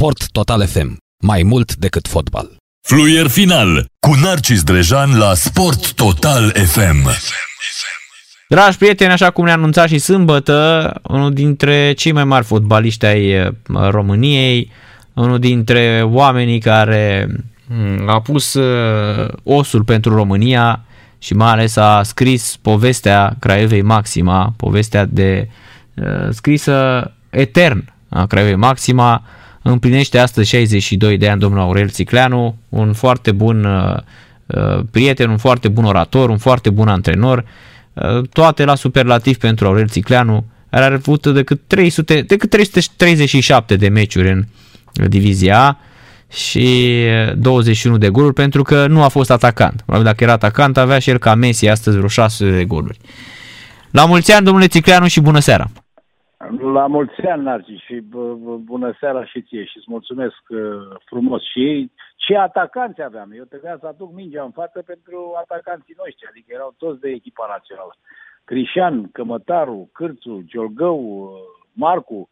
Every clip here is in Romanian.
Sport Total FM. Mai mult decât fotbal. Fluier final cu Narcis Drejan la Sport Total FM. Dragi prieteni, așa cum ne-a anunțat și sâmbătă, unul dintre cei mai mari fotbaliști ai uh, României, unul dintre oamenii care mm, a pus uh, osul pentru România și mai ales a scris povestea Craiovei Maxima, povestea de uh, scrisă etern a Craiovei Maxima, împlinește astăzi 62 de ani domnul Aurel Țicleanu, un foarte bun uh, uh, prieten, un foarte bun orator, un foarte bun antrenor, uh, toate la superlativ pentru Aurel Țicleanu, are avut decât, 300, decât 337 de meciuri în divizia A și 21 de goluri pentru că nu a fost atacant. Probabil dacă era atacant avea și el ca Messi astăzi vreo 600 de goluri. La mulți ani, domnule Țicleanu, și bună seara! La mulți ani, Narci, și bună seara și ție și îți mulțumesc uh, frumos. Și ce atacanți aveam? Eu trebuia să aduc mingea în față pentru atacanții noștri, adică erau toți de echipa națională. Crișan, Cămătaru, Cârțu, Giolgău, uh, Marcu,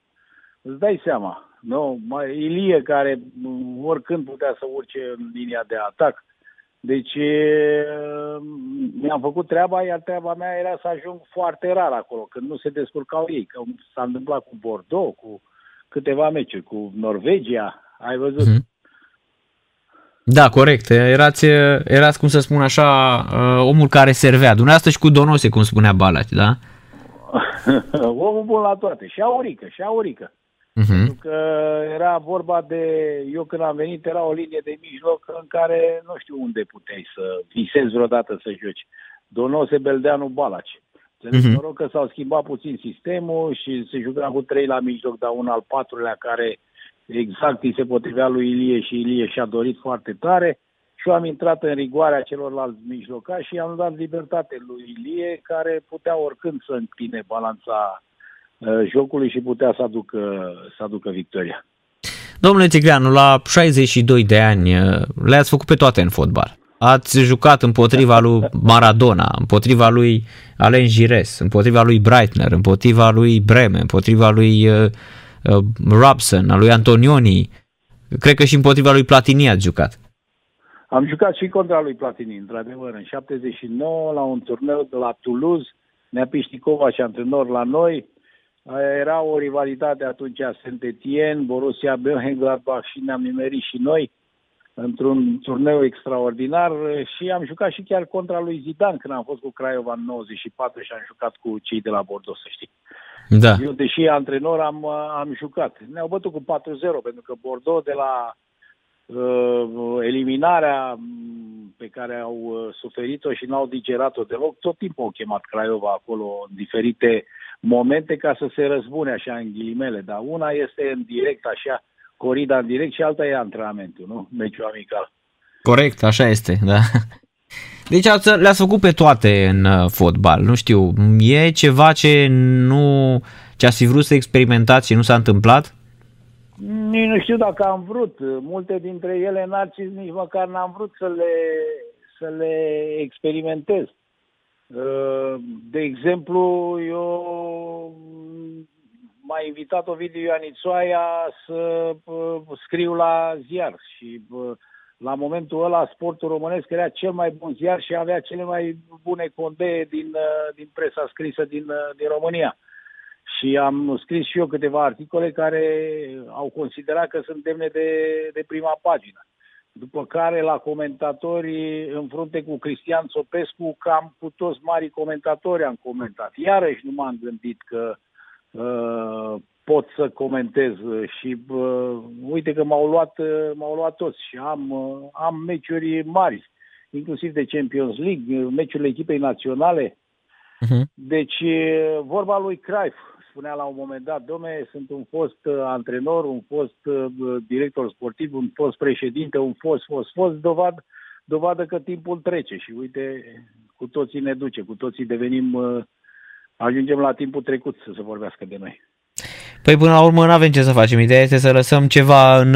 îți dai seama. Nu? Mai Ilie, care oricând putea să urce în linia de atac. Deci mi-am făcut treaba, iar treaba mea era să ajung foarte rar acolo, când nu se descurcau ei, că s-a întâmplat cu Bordeaux, cu câteva meciuri, cu Norvegia, ai văzut. Mm-hmm. Da, corect. Erați, erați, cum să spun așa, omul care servea. Dumneavoastră și cu Donose, cum spunea Balaci, da? omul bun la toate. Și aurică, și aurică. Uh-huh. Pentru că era vorba de, eu când am venit, era o linie de mijloc în care nu știu unde puteai să visezi vreodată să joci. Donose Beldeanu Balaci. Uh-huh. Mă rog că s-au schimbat puțin sistemul și se juca cu trei la mijloc, dar un al patrulea care exact îi se potrivea lui Ilie și Ilie și-a dorit foarte tare și eu am intrat în rigoarea celorlalți mijlocași și am dat libertate lui Ilie, care putea oricând să împine balanța Uh, jocului și putea să aducă, să aducă victoria. Domnule Tigreanu, la 62 de ani uh, le-ați făcut pe toate în fotbal. Ați jucat împotriva lui Maradona, împotriva lui Alain Gires, împotriva lui Breitner, împotriva lui Breme, împotriva lui uh, uh, Robson, a lui Antonioni. Cred că și împotriva lui Platini ați jucat. Am jucat și contra lui Platini, într-adevăr, în 79, la un turneu de la Toulouse, ne-a Pișticova și antrenor la noi, era o rivalitate atunci a Saint-Etienne, Borussia Mönchengladbach și ne-am nimerit și noi într-un turneu extraordinar și am jucat și chiar contra lui Zidane când am fost cu Craiova în 94 și am jucat cu cei de la Bordeaux, să știi. Da. Eu, deși antrenor, am, am jucat. Ne-au bătut cu 4-0 pentru că Bordeaux de la uh, eliminarea pe care au uh, suferit-o și n-au digerat-o deloc, tot timpul au chemat Craiova acolo în diferite momente ca să se răzbune așa în ghilimele, dar una este în direct așa, corida în direct și alta e antrenamentul, nu? Meciul amical. Corect, așa este, da. Deci le-ați făcut pe toate în uh, fotbal, nu știu, e ceva ce nu, ce ați fi vrut să experimentați și nu s-a întâmplat? Nici nu știu dacă am vrut. Multe dintre ele, narcis, nici măcar n-am vrut să le, să le experimentez. Uh, de exemplu, eu m-a invitat Ovidiu Ioanițoaia să uh, scriu la ziar și uh, la momentul ăla sportul românesc era cel mai bun ziar și avea cele mai bune condee din, din presa scrisă din, din România. Și am scris și eu câteva articole care au considerat că sunt demne de, de prima pagină după care la comentatori în frunte cu Cristian Sopescu, cam cu toți mari comentatori am comentat. Iarăși nu m-am gândit că uh, pot să comentez și uh, uite că m-au luat, uh, m-au luat toți și am, uh, am meciuri mari, inclusiv de Champions League, meciurile echipei naționale. Uh-huh. Deci, vorba lui Cruyff, spunea la un moment dat, domne, sunt un fost uh, antrenor, un fost uh, director sportiv, un fost președinte, un fost, fost, fost, dovadă, dovadă că timpul trece și uite, cu toții ne duce, cu toții devenim, uh, ajungem la timpul trecut să se vorbească de noi. Păi până la urmă nu avem ce să facem. Ideea este să lăsăm ceva în,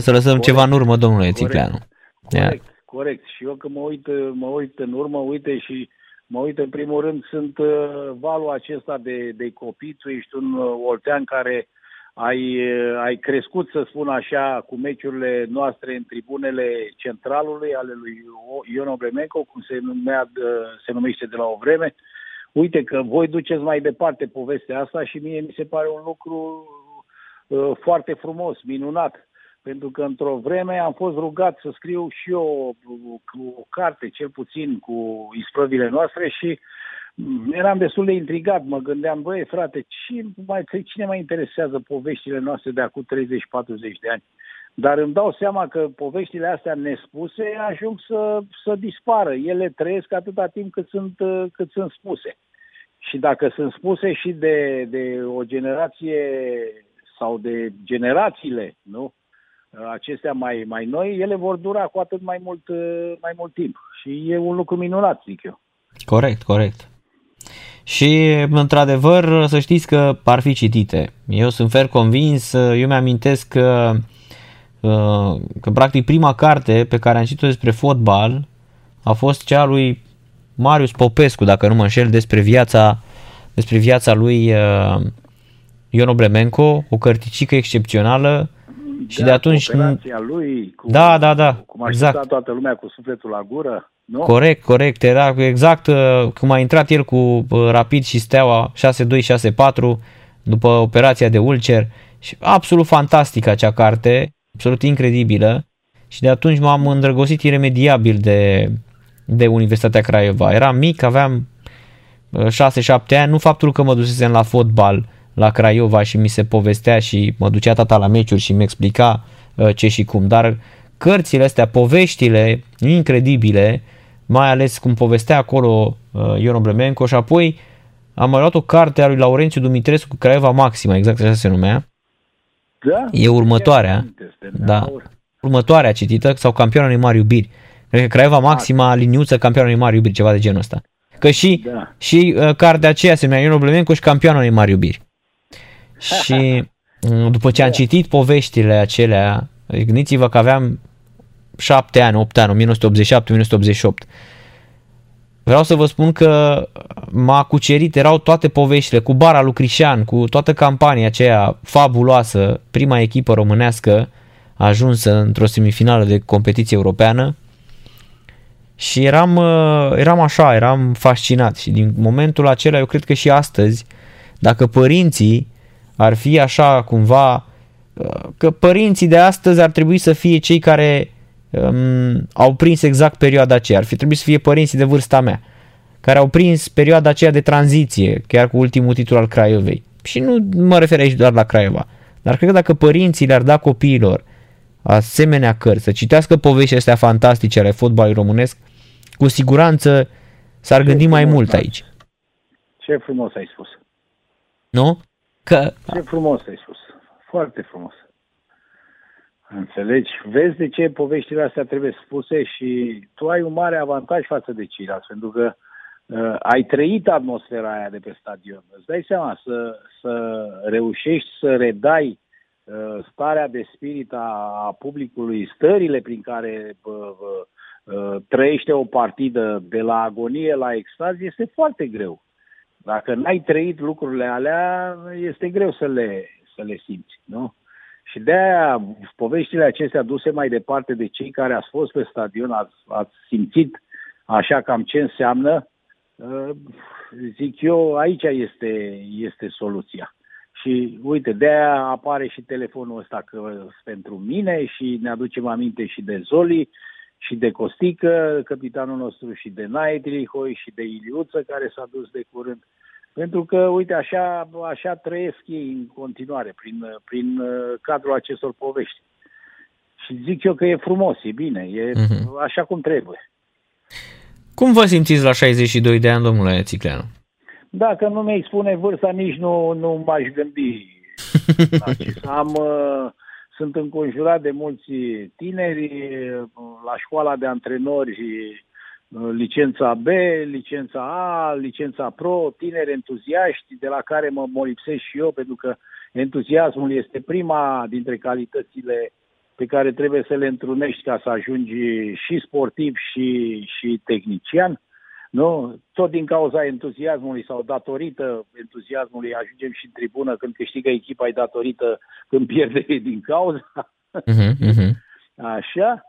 să lăsăm corect. ceva în urmă, domnule Țicleanu. Corect, corect. Și eu când mă uit, mă uit în urmă, uite și Mă uit, în primul rând, sunt uh, valul acesta de, de copii. Tu ești un uh, oltean care ai, ai crescut, să spun așa, cu meciurile noastre în tribunele centralului ale lui Ion Obremenco, cum se, numea, se numește de la o vreme. Uite că voi duceți mai departe povestea asta și mie mi se pare un lucru uh, foarte frumos, minunat. Pentru că într-o vreme am fost rugat să scriu și eu o, o carte, cel puțin, cu isprăvile noastre și uh, eram destul de intrigat, mă gândeam, băi, frate, cine mai, cine mai interesează poveștile noastre de acum 30-40 de ani? Dar îmi dau seama că poveștile astea nespuse ajung să, să dispară. Ele trăiesc atâta timp cât sunt, cât sunt spuse. Și dacă sunt spuse și de, de o generație sau de generațiile, nu? Acestea mai, mai noi, ele vor dura cu atât mai mult, mai mult timp. Și e un lucru minunat, zic eu. Corect, corect. Și, într-adevăr, să știți că ar fi citite. Eu sunt fer convins, eu mi-amintesc că, că, practic, prima carte pe care am citit-o despre fotbal a fost cea lui Marius Popescu, dacă nu mă înșel, despre viața, despre viața lui uh, Ion Obremenco, o cărticică excepțională și da, de atunci... lui, cu, da, da, da, cum a exact. toată lumea cu sufletul la gură. Nu? Corect, corect. Era exact uh, cum a intrat el cu uh, Rapid și Steaua 6-2-6-4 după operația de ulcer. Și absolut fantastică acea carte, absolut incredibilă. Și de atunci m-am îndrăgostit iremediabil de, de Universitatea Craiova. Eram mic, aveam 6-7 uh, ani, nu faptul că mă dusesem la fotbal la Craiova și mi se povestea și mă ducea tata la meciuri și mi explica ce și cum, dar cărțile astea, poveștile incredibile, mai ales cum povestea acolo uh, Ion Obremenco și apoi am mai luat o carte a lui Laurențiu Dumitrescu, Craiova Maxima, exact așa se numea. Da? E următoarea. Da. Următoarea citită sau campioana unei mari iubiri. Cred că Craiova Maxima, liniuță, campioana unei mari iubiri, ceva de genul ăsta. Că și, da. și uh, cartea aceea se numea Ion Obremenco și campioana unei mari iubiri. Și uh, după ce am da. citit poveștile acelea, gândiți-vă că aveam 7 ani, 8 ani, 1987-1988. Vreau să vă spun că m-a cucerit, erau toate poveștile cu bara lui Crișan, cu toată campania aceea fabuloasă, prima echipă românească ajunsă într-o semifinală de competiție europeană și eram, eram așa, eram fascinat și din momentul acela eu cred că și astăzi, dacă părinții ar fi așa cumva, că părinții de astăzi ar trebui să fie cei care um, au prins exact perioada aceea. Ar fi trebuit să fie părinții de vârsta mea, care au prins perioada aceea de tranziție, chiar cu ultimul titlu al Craiovei. Și nu mă refer aici doar la Craiova. Dar cred că dacă părinții le-ar da copiilor asemenea cărți, să citească povești astea fantastice ale fotbalului românesc, cu siguranță s-ar Ce gândi mai mult aici. Ce frumos ai spus. Nu? Că... Ce frumos ai spus. Foarte frumos. Înțelegi? Vezi de ce poveștile astea trebuie spuse și tu ai un mare avantaj față de ceilalți, pentru că uh, ai trăit atmosfera aia de pe stadion. Îți dai seama să, să reușești să redai uh, starea de spirit a, a publicului, stările prin care uh, uh, trăiește o partidă de la agonie la extaz, este foarte greu. Dacă n-ai trăit lucrurile alea, este greu să le, să le simți, nu? Și de aia poveștile acestea duse mai departe de cei care ați fost pe stadion, ați, ați simțit așa cam ce înseamnă, uh, zic eu, aici este, este soluția. Și uite, de aia apare și telefonul ăsta că, pentru mine și ne aducem aminte și de Zoli și de Costică, capitanul nostru și de Naidrihoi și de Iliuță care s-a dus de curând. Pentru că, uite, așa, așa trăiesc ei în continuare, prin, prin uh, cadrul acestor povești. Și zic eu că e frumos, e bine, e uh-huh. așa cum trebuie. Cum vă simțiți la 62 de ani, domnule Țicleanu? Dacă nu mi-ai spune vârsta, nici nu, nu m-aș gândi. Am, uh, sunt înconjurat de mulți tineri uh, la școala de antrenori Uh, licența B, licența A, licența Pro, tineri entuziaști de la care mă, mă lipsesc și eu pentru că entuziasmul este prima dintre calitățile pe care trebuie să le întrunești ca să ajungi și sportiv și, și tehnician. Nu? Tot din cauza entuziasmului sau datorită entuziasmului ajungem și în tribună când câștigă echipa, e datorită când pierde din cauza. Uh-huh, uh-huh. Așa.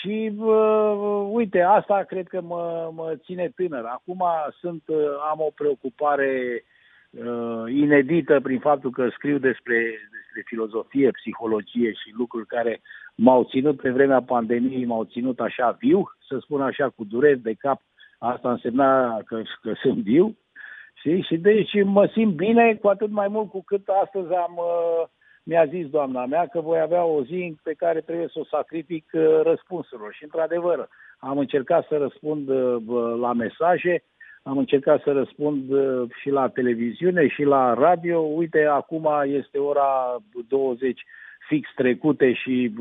Și uh, uite, asta cred că mă, mă ține tânăr. Acum sunt, am o preocupare uh, inedită prin faptul că scriu despre, despre filozofie, psihologie și lucruri care m-au ținut pe vremea pandemiei, m-au ținut așa viu, să spun așa, cu dureri de cap. Asta însemna că, că sunt viu. Și, și deci mă simt bine, cu atât mai mult cu cât astăzi am, uh, mi-a zis doamna mea că voi avea o zi pe care trebuie să o sacrific uh, răspunsurilor. Și într-adevăr, am încercat să răspund uh, la mesaje, am încercat să răspund uh, și la televiziune și la radio. Uite, acum este ora 20 fix trecute și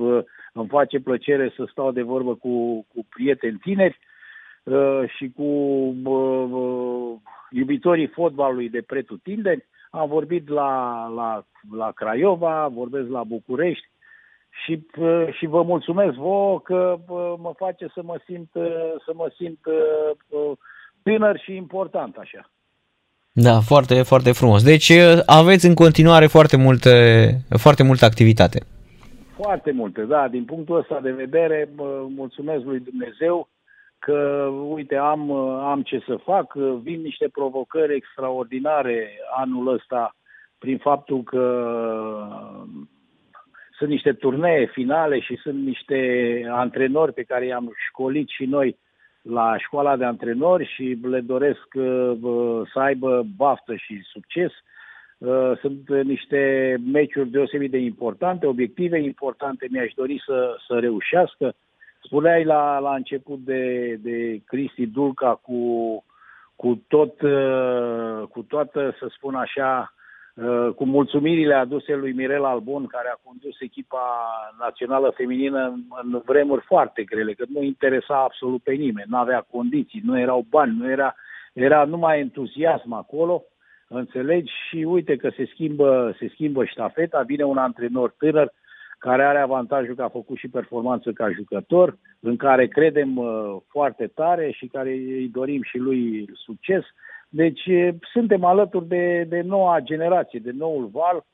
îmi face plăcere să stau de vorbă cu, cu prieteni tineri și cu iubitorii fotbalului de pretutindeni. Am vorbit la, la, la Craiova, vorbesc la București și, și vă mulțumesc vouă că mă face să mă simt, să mă simt tânăr și important așa. Da, foarte, foarte frumos. Deci aveți în continuare foarte multe, foarte multă activitate. Foarte multe, da. Din punctul ăsta de vedere, mulțumesc lui Dumnezeu că, uite, am, am ce să fac, vin niște provocări extraordinare anul ăsta prin faptul că sunt niște turnee finale și sunt niște antrenori pe care i-am școlit și noi la școala de antrenori și le doresc să aibă baftă și succes. Sunt niște meciuri deosebit de importante, obiective importante, mi-aș dori să, să reușească. Spuneai la, la început de, de Cristi Dulca cu, cu, tot, uh, cu toată, să spun așa, uh, cu mulțumirile aduse lui Mirel Albon, care a condus echipa națională feminină în, în vremuri foarte grele, că nu interesa absolut pe nimeni, nu avea condiții, nu erau bani, nu era, era numai entuziasm acolo, înțelegi? Și uite că se schimbă, se schimbă ștafeta, vine un antrenor tânăr, care are avantajul că a făcut și performanță ca jucător, în care credem uh, foarte tare și care îi dorim și lui succes. Deci suntem alături de, de noua generație, de noul val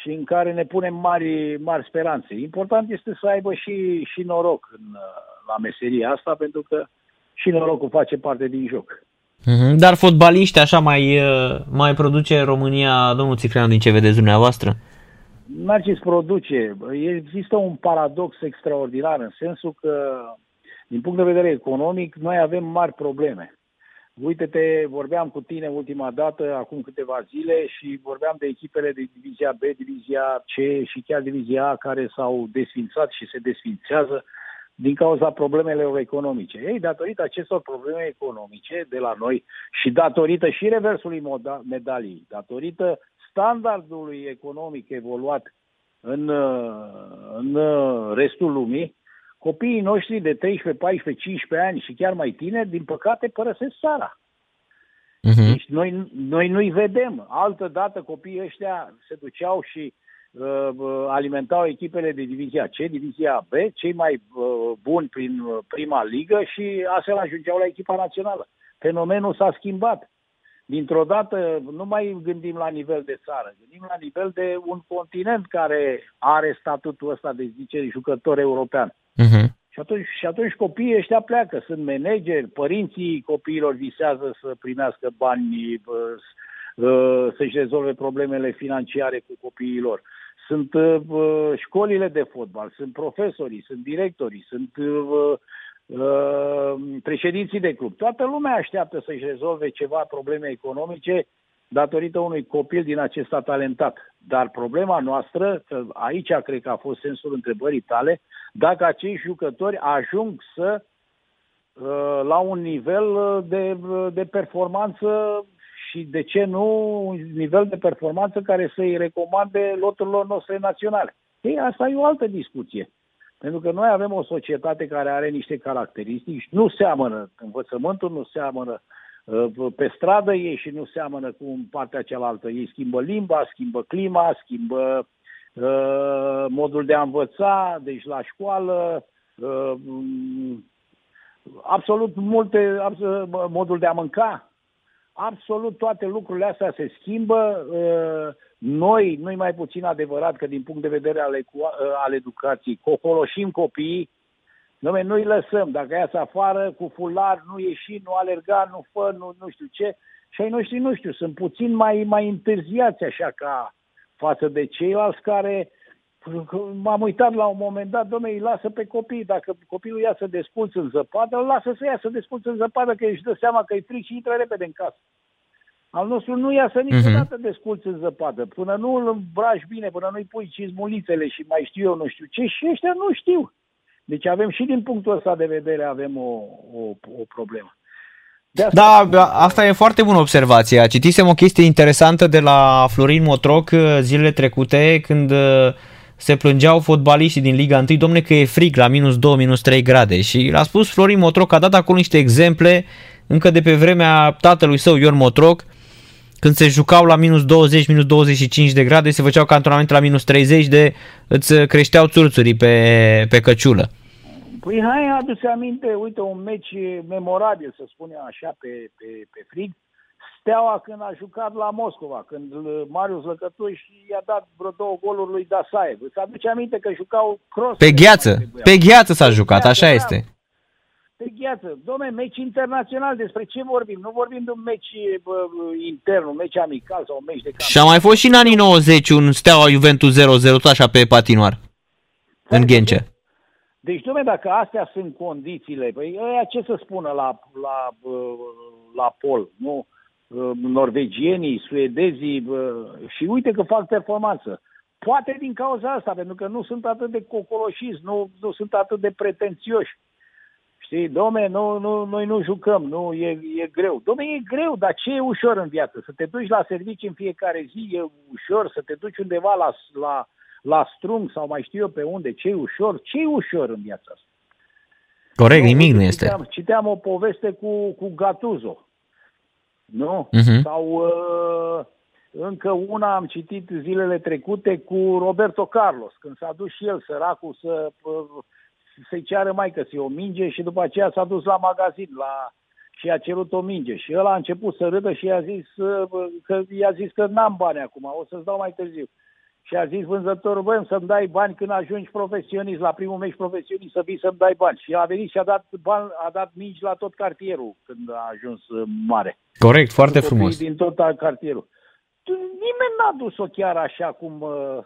și în care ne punem mari, mari speranțe. Important este să aibă și, și noroc în, uh, la meseria asta, pentru că și norocul face parte din joc. Mhm. Dar fotbaliști așa mai, uh, mai produce România, domnul Țifreanu, din ce vedeți dumneavoastră? Narcis produce. Există un paradox extraordinar în sensul că, din punct de vedere economic, noi avem mari probleme. Uite-te, vorbeam cu tine ultima dată, acum câteva zile, și vorbeam de echipele de divizia B, divizia C și chiar divizia A care s-au desfințat și se desfințează din cauza problemelor economice. Ei, datorită acestor probleme economice de la noi și datorită și reversului medalii, datorită standardului economic evoluat în, în restul lumii, copiii noștri de 13, 14, 15 ani și chiar mai tineri, din păcate, părăsesc țara. Uh-huh. Deci noi, noi nu-i vedem. Altă dată copiii ăștia se duceau și uh, alimentau echipele de divizia C, divizia B, cei mai uh, buni prin uh, prima ligă și astfel ajungeau la echipa națională. Fenomenul s-a schimbat dintr-o dată nu mai gândim la nivel de țară, gândim la nivel de un continent care are statutul ăsta de, zice, jucător european. Uh-huh. Și, atunci, și atunci copiii ăștia pleacă, sunt manageri, părinții copiilor visează să primească bani, să-și rezolve problemele financiare cu copiilor. Sunt școlile de fotbal, sunt profesorii, sunt directorii, sunt Uh, președinții de club. Toată lumea așteaptă să-și rezolve ceva probleme economice datorită unui copil din acesta talentat. Dar problema noastră, aici cred că a fost sensul întrebării tale, dacă acei jucători ajung să uh, la un nivel de, de performanță și de ce nu un nivel de performanță care să-i recomande loturilor noastre naționale. Ei, asta e o altă discuție. Pentru că noi avem o societate care are niște caracteristici, nu seamănă, învățământul nu seamănă, uh, pe stradă ei și nu seamănă cu partea cealaltă. Ei schimbă limba, schimbă clima, schimbă uh, modul de a învăța, deci la școală, uh, absolut multe, absolut, modul de a mânca, absolut toate lucrurile astea se schimbă. Uh, noi, nu mai puțin adevărat că din punct de vedere al, uh, al educației, cocoloșim copiii, noi nu-i lăsăm. Dacă iasă afară cu fular, nu ieși, nu alerga, nu fă, nu, nu știu ce. Și ai noștri, nu știu, sunt puțin mai, mai întârziați așa ca față de ceilalți care m-am uitat la un moment dat, domne, îi lasă pe copii, dacă copilul ia să despulț în zăpadă, îl lasă să ia să despulț în zăpadă, că își dă seama că e fric și intră repede în casă. Al nostru nu iasă mhm. niciodată uh-huh. desculț în zăpadă, până nu îl îmbraci bine, până nu-i pui cizmulițele și mai știu eu nu știu ce, și ăștia nu știu. Deci avem și din punctul ăsta de vedere avem o, o, o problemă. Asta da, asta e foarte bună observație. Citisem o chestie interesantă de la Florin Motroc uh, zilele trecute când uh, se plângeau fotbaliștii din Liga 1, domne că e frig la minus 2, minus 3 grade și l-a spus Florin Motroc, a dat acolo niște exemple încă de pe vremea tatălui său Ion Motroc, când se jucau la minus 20, minus 25 de grade, se făceau cantonamente la minus 30 de îți creșteau țurțurii pe, pe căciulă. Păi hai, adu aminte, uite, un meci memorabil, să spunem așa, pe, pe, pe frig. Steaua când a jucat la Moscova, când Marius Lăcătuș i-a dat vreo două goluri lui Dasaev. Să aduce aminte că jucau cross. Pe gheață, pe gheață s-a jucat, gheață, așa da. este. Pe gheață. Dom'le, meci internațional, despre ce vorbim? Nu vorbim de un meci bă, intern, un meci amical sau un meci de camp. Și a mai fost și în anii 90 un Steaua Juventus 0-0, tot așa pe patinoar, în Ghencea. Deci, domne, dacă astea sunt condițiile, păi ăia ce să spună la, la, la pol, nu? Norvegienii, suedezii și uite că fac performanță. Poate din cauza asta, pentru că nu sunt atât de cocoloșiți, nu, nu sunt atât de pretențioși. Știi, domne, nu, nu, noi nu jucăm, nu, e, e greu. Domne, e greu, dar ce e ușor în viață? Să te duci la servicii în fiecare zi e ușor, să te duci undeva la, la, la strung sau mai știu eu pe unde, ce ușor, ce ușor în viața asta. Corect, nu, nimic nu este. Citeam, citeam o poveste cu, cu Gatuzo, nu? Uh-huh. Sau uh, încă una am citit zilele trecute cu Roberto Carlos, când s-a dus și el, săracul, să, uh, să-i ceară mai că se o minge și după aceea s-a dus la magazin, la, și a cerut o minge. Și el a început să râdă și i-a zis, uh, că, i-a zis că n-am bani acum, o să-ți dau mai târziu și a zis vânzătorul, băi, să-mi dai bani când ajungi profesionist, la primul meci profesionist, să vii să-mi dai bani. Și a venit și a dat, bani, a dat mici la tot cartierul când a ajuns uh, mare. Corect, foarte frumos. Din tot cartierul. Nimeni n-a dus-o chiar așa cum... Uh,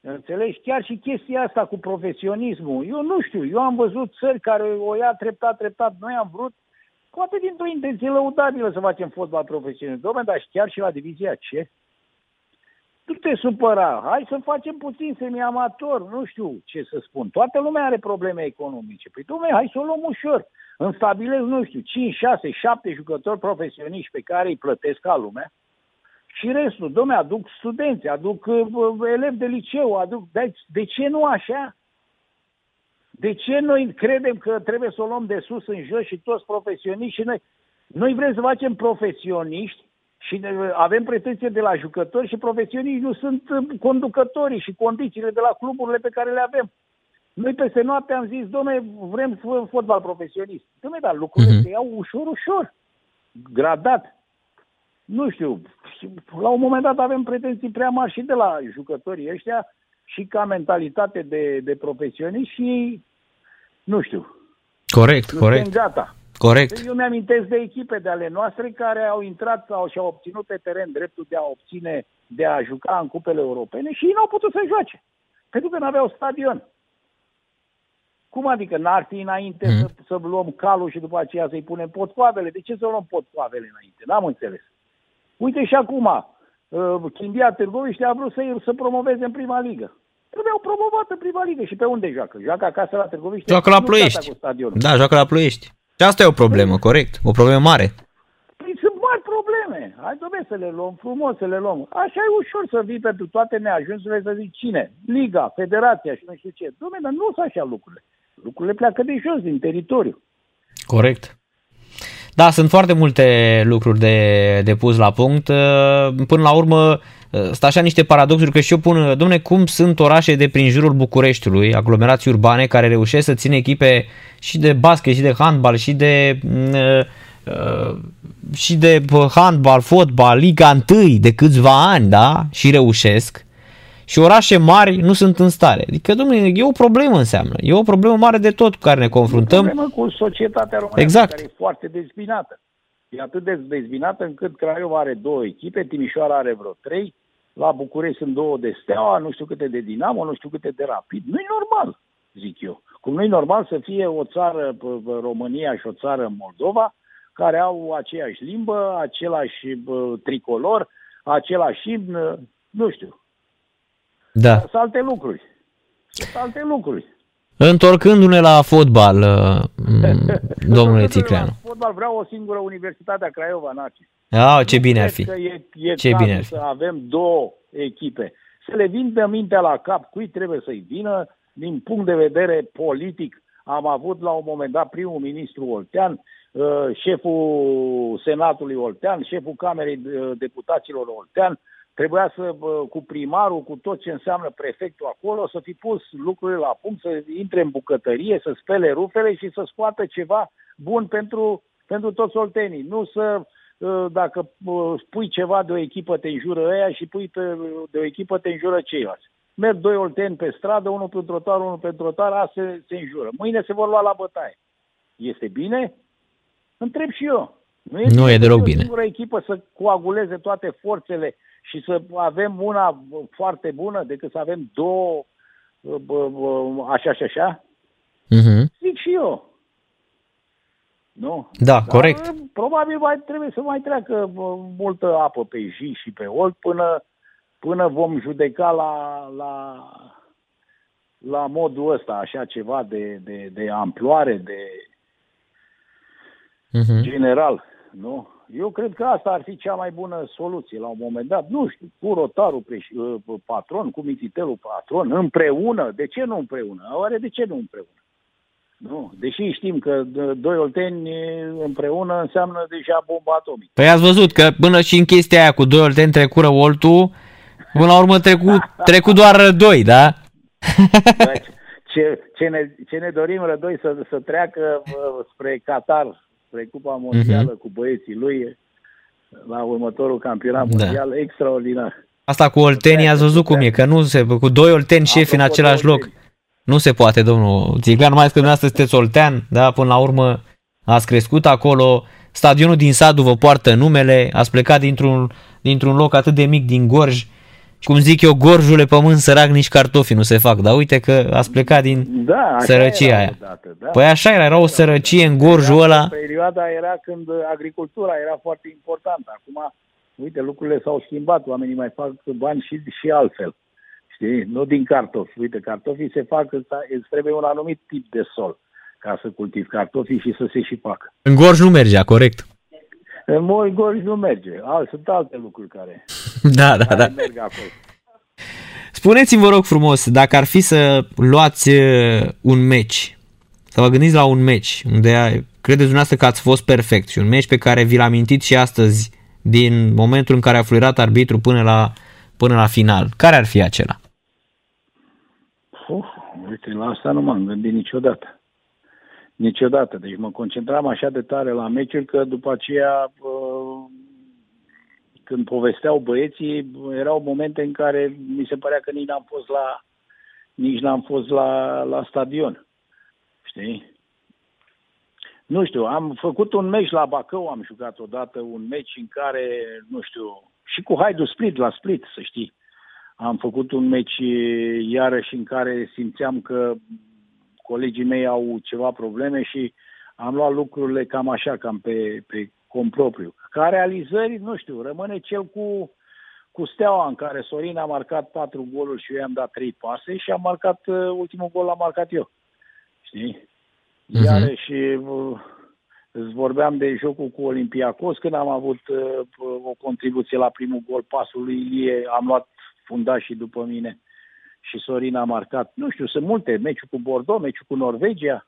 înțelegi? Chiar și chestia asta cu profesionismul. Eu nu știu, eu am văzut țări care o ia treptat, treptat. Noi am vrut, poate dintr-o intenție lăudabilă să facem fotbal profesionist. Dom'le, dar chiar și la divizia ce? Nu te supăra, hai să facem puțin semi-amator, nu știu ce să spun. Toată lumea are probleme economice. Păi, domnule, hai să o luăm ușor. Îmi stabilez, nu știu, 5, 6, 7 jucători profesioniști pe care îi plătesc ca lumea și restul, domnule, aduc studenți, aduc uh, elevi de liceu, aduc... De, de ce nu așa? De ce noi credem că trebuie să o luăm de sus în jos și toți profesioniști și noi... Noi vrem să facem profesioniști și avem pretenție de la jucători și profesioniști nu sunt uh, conducătorii și condițiile de la cluburile pe care le avem. Noi peste noapte am zis, domne, vrem fotbal profesionist. Domne, dar lucrurile uh-huh. se iau ușor, ușor, gradat. Nu știu, la un moment dat avem pretenții prea mari și de la jucătorii ăștia și ca mentalitate de, de profesioniști și nu știu. Corect, corect. gata. Corect. Eu mi-amintesc de echipe de ale noastre care au intrat sau și-au obținut pe teren dreptul de a obține, de a juca în cupele europene și ei n-au putut să joace. Pentru că nu aveau stadion. Cum adică n-ar fi înainte mm. să, să luăm calul și după aceea să-i punem potcoavele? De ce să luăm potcoavele înainte? N-am înțeles. Uite și acum, uh, Chindia Târgoviște a vrut să, să promoveze în prima ligă. Trebuiau promovat în prima ligă. Și pe unde joacă? Joacă acasă la Târgoviște? Joacă la Ploiești. Da, joacă la Ploiești. Și asta e o problemă, corect. O problemă mare. Păi sunt mari probleme. Hai, domne, să le luăm frumos, să le luăm. Așa e ușor să vii pentru toate neajunsurile să zici cine? Liga, federația și nu știu ce. Domne, dar nu sunt așa lucrurile. Lucrurile pleacă de jos, din teritoriu. Corect. Da, sunt foarte multe lucruri de, de pus la punct. Până la urmă, sunt așa niște paradoxuri că și eu pun, domne, cum sunt orașe de prin jurul Bucureștiului, aglomerații urbane, care reușesc să țină echipe și de basket, și de handbal, și de uh, uh, și de handbal, fotbal, Liga 1 de câțiva ani, da? Și reușesc. Și orașe mari nu sunt în stare. Adică, domnule, e o problemă înseamnă. E o problemă mare de tot cu care ne confruntăm. E o problemă cu societatea românească exact. care e foarte dezbinată. E atât de dezbinată încât Craiova are două echipe, Timișoara are vreo trei, la București sunt două de Steaua, nu știu câte de Dinamo, nu știu câte de Rapid. Nu e normal, zic eu. Cum nu e normal să fie o țară România și o țară Moldova, care au aceeași limbă, același tricolor, același imn, nu știu. Da. Sunt alte lucruri. Sunt alte lucruri. Întorcându-ne la fotbal, uh, domnule Țicleanu. La fotbal vreau o singură universitate a Craiova, Naci. Ah, ce bine ar fi. Că e, e ce bine ar fi. să avem două echipe. Să le vin mintea la cap cui trebuie să-i vină din punct de vedere politic. Am avut la un moment dat primul ministru Oltean, uh, șeful Senatului Oltean, șeful Camerei uh, Deputaților Oltean, Trebuia să, cu primarul, cu tot ce înseamnă prefectul acolo, să fi pus lucrurile la punct, să intre în bucătărie, să spele rufele și să scoată ceva bun pentru, pentru toți oltenii. Nu să, ă, dacă spui ceva de o echipă, te înjură ăia și pui pe, de o echipă, te înjură ceilalți. Merg doi olteni pe stradă, unul pe trotuar, unul pe trotuar, asta se, se înjură. Mâine se vor lua la bătaie. Este bine? Întreb și eu. Nu e, nu e deloc bine. O echipă să coaguleze toate forțele și să avem una foarte bună decât să avem două așa și așa? Uh-huh. Zic și eu. Nu? Da, Dar corect. Probabil mai trebuie să mai treacă multă apă pe zi și pe olt până, până vom judeca la, la, la modul ăsta, așa ceva de, de, de amploare, de uh-huh. general. Nu? Eu cred că asta ar fi cea mai bună soluție la un moment dat. Nu știu, cu rotarul preș- uh, patron, cu mititelul patron, împreună. De ce nu împreună? Oare de ce nu împreună? Nu, deși știm că doi olteni împreună înseamnă deja bomba atomică. Păi ați văzut că până și în chestia aia cu doi olteni trecură oltul, până la urmă trecu, trecu doar doi, da? ce, ce, ne, ce ne dorim rădoi să, să treacă spre Qatar spre Cupa Mondială uh-huh. cu băieții lui la următorul campionat da. mondial, extraordinar. Asta cu Olteni ați văzut cum e, că nu se, cu doi Olteni șefi în același loc. Nu se poate, domnul Țiglean, mai că dumneavoastră sunteți Oltean, da, până la urmă ați crescut acolo, stadionul din Sadu vă poartă numele, ați plecat dintr-un, dintr-un loc atât de mic din Gorj, cum zic eu, gorjule pământ sărac, nici cartofi nu se fac, dar uite că ați plecat din da, sărăcia aia. Odată, da. Păi așa era, era o sărăcie în gorjul ăla. Perioada era când agricultura era foarte importantă. Acum, uite, lucrurile s-au schimbat, oamenii mai fac bani și, și altfel. Știi? Nu din cartofi. Uite, cartofii se fac, îți trebuie un anumit tip de sol ca să cultivi cartofii și să se și facă. În gorj nu mergea, corect. În Moi Gorj nu merge. Al, sunt alte lucruri care, da, da, care da. merg acolo. Spuneți-mi, vă rog frumos, dacă ar fi să luați uh, un meci, să vă gândiți la un meci unde credeți dumneavoastră că ați fost perfect și un meci pe care vi-l amintiți și astăzi din momentul în care a fluirat arbitru până la, până la final, care ar fi acela? Uf, uite, la asta nu m-am gândit niciodată. Niciodată. Deci mă concentram așa de tare la meciuri că după aceea când povesteau băieții, erau momente în care mi se părea că nici n-am fost la, nici n-am fost la, la stadion. Știi? Nu știu, am făcut un meci la Bacău, am jucat odată un meci în care, nu știu, și cu Haidu Split, la Split, să știi. Am făcut un meci iarăși în care simțeam că colegii mei au ceva probleme și am luat lucrurile cam așa, cam pe, pe compropriu. Ca realizări, nu știu, rămâne cel cu, cu Steaua, în care Sorin a marcat patru goluri și eu i-am dat trei pase și am marcat, uh, ultimul gol l-am marcat eu. Știi? Uh-huh. Iarăși uh, îți vorbeam de jocul cu Olympiacos, când am avut uh, o contribuție la primul gol, pasul lui Ilie, am luat fundașii după mine și Sorin a marcat. Nu știu, sunt multe, meciul cu Bordeaux, meciul cu Norvegia,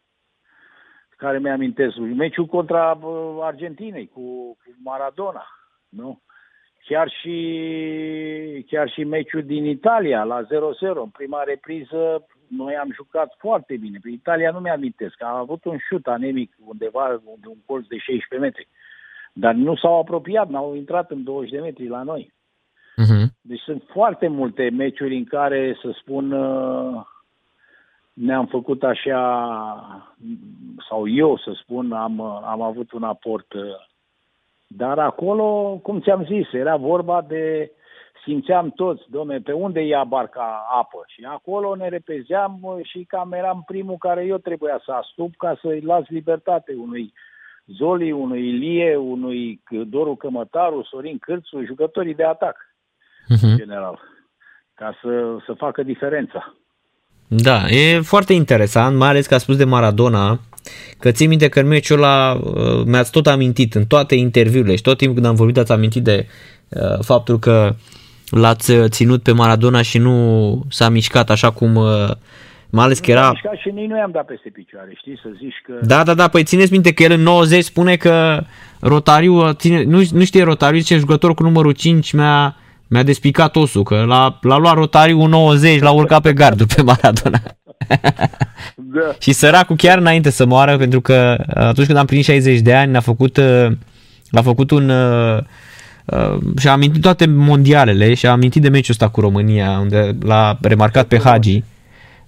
care mi-amintesc, meciul contra Argentinei cu, cu Maradona, nu? chiar și, chiar și meciul din Italia la 0-0, în prima repriză, noi am jucat foarte bine. Pe Italia nu mi-amintesc, am avut un șut anemic undeva, un colț de 16 metri. Dar nu s-au apropiat, n-au intrat în 20 de metri la noi. Uh-huh. Deci sunt foarte multe meciuri în care, să spun, uh, ne-am făcut așa, sau eu să spun, am, am avut un aport. Uh, dar acolo, cum ți-am zis, era vorba de, simțeam toți, domne, pe unde ia barca apă. Și acolo ne repezeam uh, și cam eram primul care eu trebuia să astup ca să-i las libertate unui Zoli, unui Ilie, unui Doru Cămătaru, Sorin Cârțu, jucătorii de atac, uh-huh. în general, ca să, să facă diferența. Da, e foarte interesant, mai ales că a spus de Maradona, că ții minte că în meciul ăla uh, mi-ați tot amintit în toate interviurile și tot timpul când am vorbit ați amintit de uh, faptul că l-ați uh, ținut pe Maradona și nu s-a mișcat așa cum uh, mai ales că era... Mișcat și nici nu i-am dat peste picioare, știi, să zici că... Da, da, da, păi țineți minte că el în 90 spune că Rotariu, ține, nu, nu știe Rotariu, zice jucător cu numărul 5 mi-a, mi-a despicat osul, că l-a, l-a luat Rotariu 90, l-a urcat pe gardul pe Maradona. da. și săracul chiar înainte să moară, pentru că atunci când am plinit 60 de ani, a făcut, a făcut un... Uh, și-a amintit toate mondialele și a amintit de meciul ăsta cu România, unde l-a remarcat pe Hagi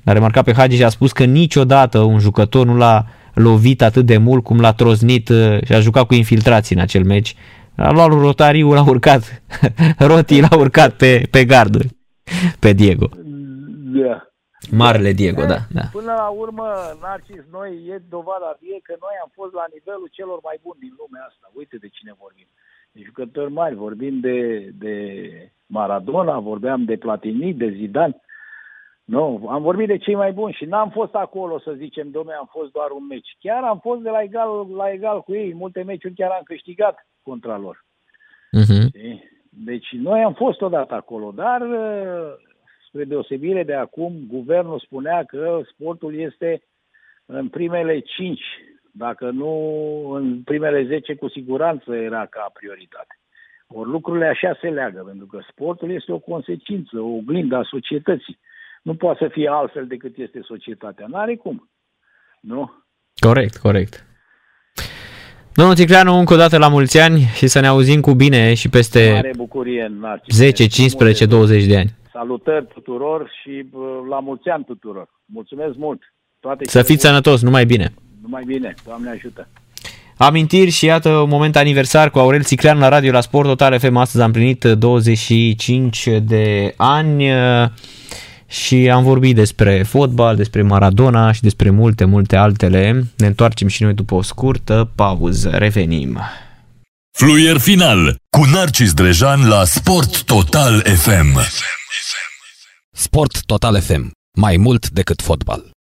L-a remarcat pe Hagi și a spus că niciodată un jucător nu l-a lovit atât de mult cum l-a troznit uh, și a jucat cu infiltrații în acel meci. A luat lui Rotariu, l-a urcat, Roti l-a urcat pe, pe garduri, pe Diego. Da. Marele Diego, da, da. Până la urmă, Narcis, noi e dovada vie că noi am fost la nivelul celor mai buni din lumea asta. Uite de cine vorbim. De jucători mari, vorbim de, de Maradona, vorbeam de Platini, de Zidane. Nu, am vorbit de cei mai buni și n-am fost acolo să zicem, domnule, am fost doar un meci. Chiar am fost de la egal, la egal cu ei, multe meciuri chiar am câștigat contra lor. Uh-huh. Deci noi am fost odată acolo, dar spre deosebire de acum, guvernul spunea că sportul este în primele cinci, dacă nu în primele zece, cu siguranță era ca prioritate. Ori lucrurile așa se leagă, pentru că sportul este o consecință, o oglindă a societății. Nu poate să fie altfel decât este societatea. N-are cum. Nu? Corect, corect. Domnul Ticleanu, încă o dată la mulți ani și să ne auzim cu bine și peste Mare bucurie, 10, 15, 20 de ani. Salutări tuturor și la mulți ani tuturor. Mulțumesc mult. Toate să fiți sănătos, numai bine. Numai bine, Doamne ajută. Amintiri și iată un moment aniversar cu Aurel Țiclean la Radio la Sport Total FM. Astăzi am plinit 25 de ani și am vorbit despre fotbal, despre Maradona și despre multe, multe altele. Ne întoarcem și noi după o scurtă pauză. Revenim. Fluier final cu Narcis Drejan la Sport Total FM. Sport Total FM. Mai mult decât fotbal.